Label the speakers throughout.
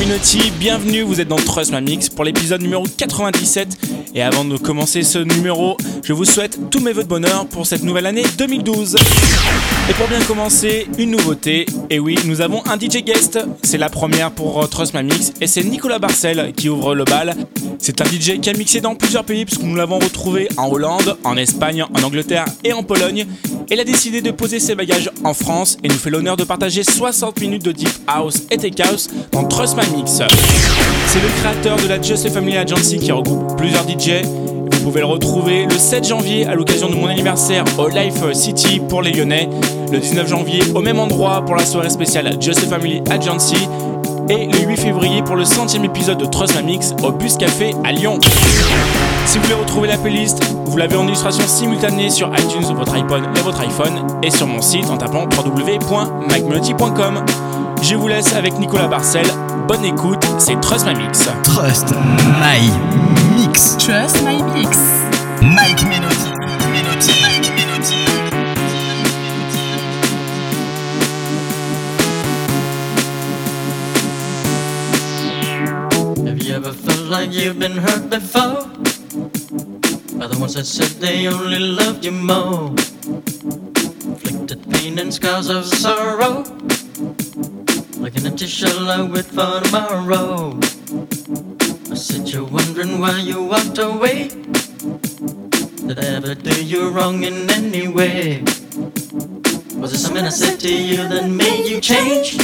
Speaker 1: Minotti, bienvenue, vous êtes dans Trust My Mix pour l'épisode numéro 97. Et avant de commencer ce numéro, je vous souhaite tous mes vœux de bonheur pour cette nouvelle année 2012. Et pour bien commencer, une nouveauté, et oui, nous avons un DJ guest, c'est la première pour Trust My Mix, et c'est Nicolas Barcel qui ouvre le bal. C'est un DJ qui a mixé dans plusieurs pays, puisque nous l'avons retrouvé en Hollande, en Espagne, en Angleterre et en Pologne. Il a décidé de poser ses bagages en France et nous fait l'honneur de partager 60 minutes de Deep House et Tech House dans Trust My Mix. C'est le créateur de la Just Family Agency qui regroupe plusieurs DJ. Vous pouvez le retrouver le 7 janvier à l'occasion de mon anniversaire au Life City pour les Lyonnais, le 19 janvier au même endroit pour la soirée spéciale Just Family Agency et le 8 février pour le centième épisode de Trust My Mix au Bus Café à Lyon. Si vous voulez retrouver la playlist, vous l'avez en illustration simultanée sur iTunes, votre iPod et votre iPhone et sur mon site en tapant www.micmelody.com. Je vous laisse avec Nicolas Barcel. Bonne écoute, c'est Trust My Mix.
Speaker 2: Trust My Mix.
Speaker 3: Trust My Mix.
Speaker 2: Mike Melody. Melody. Mike Melody.
Speaker 4: Have you ever felt like you've been hurt before? By the ones that said they only loved you more. Inflicted pain and scars of sorrow. Shell I wait for tomorrow. I said you're wondering why you walked away. Did I ever do you wrong in any way? Was it something I said to you that made you change?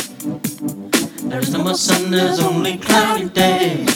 Speaker 4: There is no more sun, there's only cloudy days.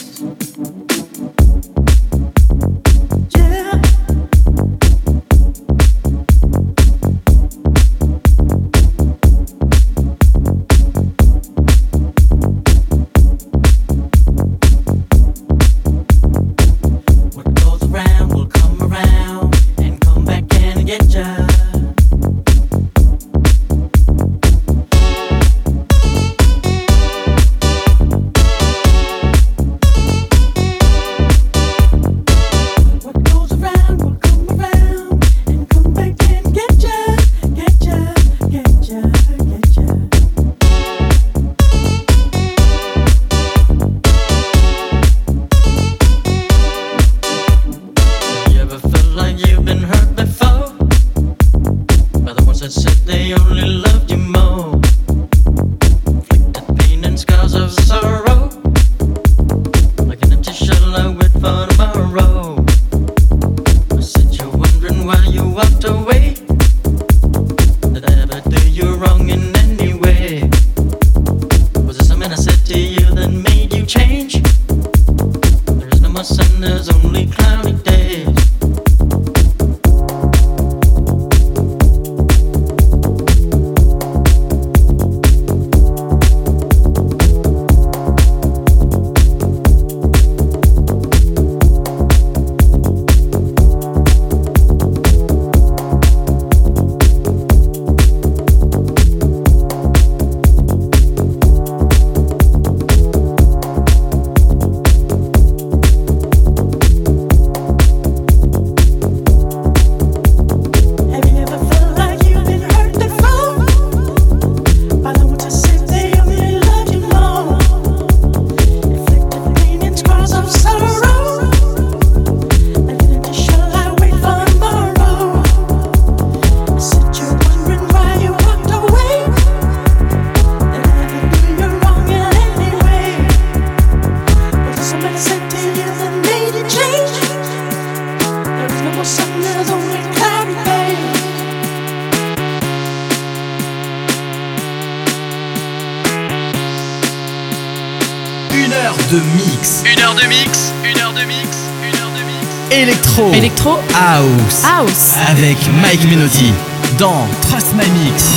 Speaker 2: Avec Mike Menotti. Dans Trust My Mix.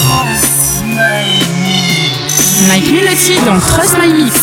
Speaker 3: Mike Minotti dans Trust My Mix.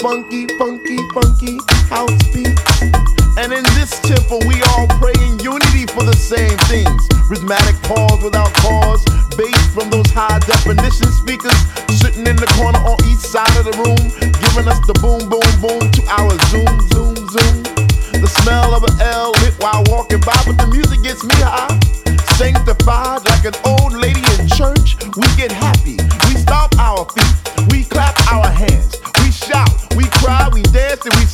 Speaker 5: funky, funky, funky house beat. And in this temple, we all pray in unity for the same things. Rhythmic pause without cause, bass from those high definition speakers sitting in the corner on each side of the room, giving us the boom, boom, boom to our zoom, zoom, zoom. The smell of an L while walking by, but the music gets me high. Sanctified like an old lady in church, we get happy.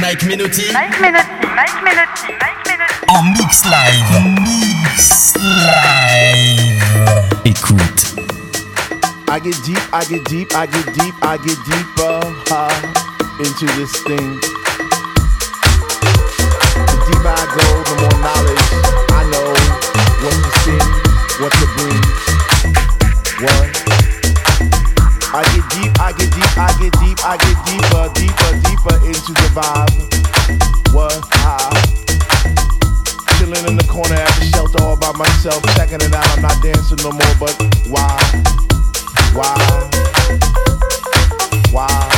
Speaker 2: Mike Menotti
Speaker 3: Mike Menotti, Mike Menotti, Mike Menotti.
Speaker 2: en mix live. Mix live. Écoute.
Speaker 5: I get deep, I get deep, I get deep, I get deeper uh, into this thing. The deeper I go, the more knowledge I know what to sing, what to bring, what. I get deep, I get deep, I get deep, I get deeper, deeper, deeper into the vibe. What? Ah. Chilling in the corner at the shelter all by myself, checking it out. I'm not dancing no more, but why? Why? Why?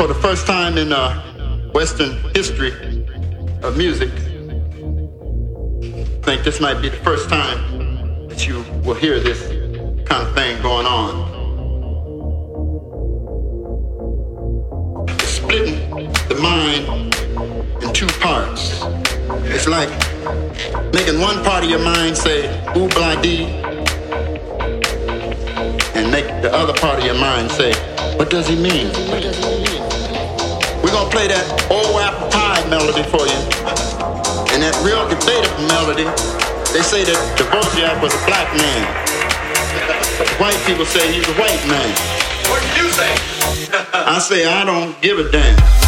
Speaker 6: For the first time in uh, Western history of music, I think this might be the first time that you will hear this kind of thing going on. Splitting the mind in two parts. It's like making one part of your mind say ooh dee and make the other part of your mind say, what does he mean? We're gonna play that old apple pie melody for you. And that real debatable melody, they say that Dvorak was a black man. White people say he's a white man.
Speaker 7: What do you say?
Speaker 6: I say I don't give a damn.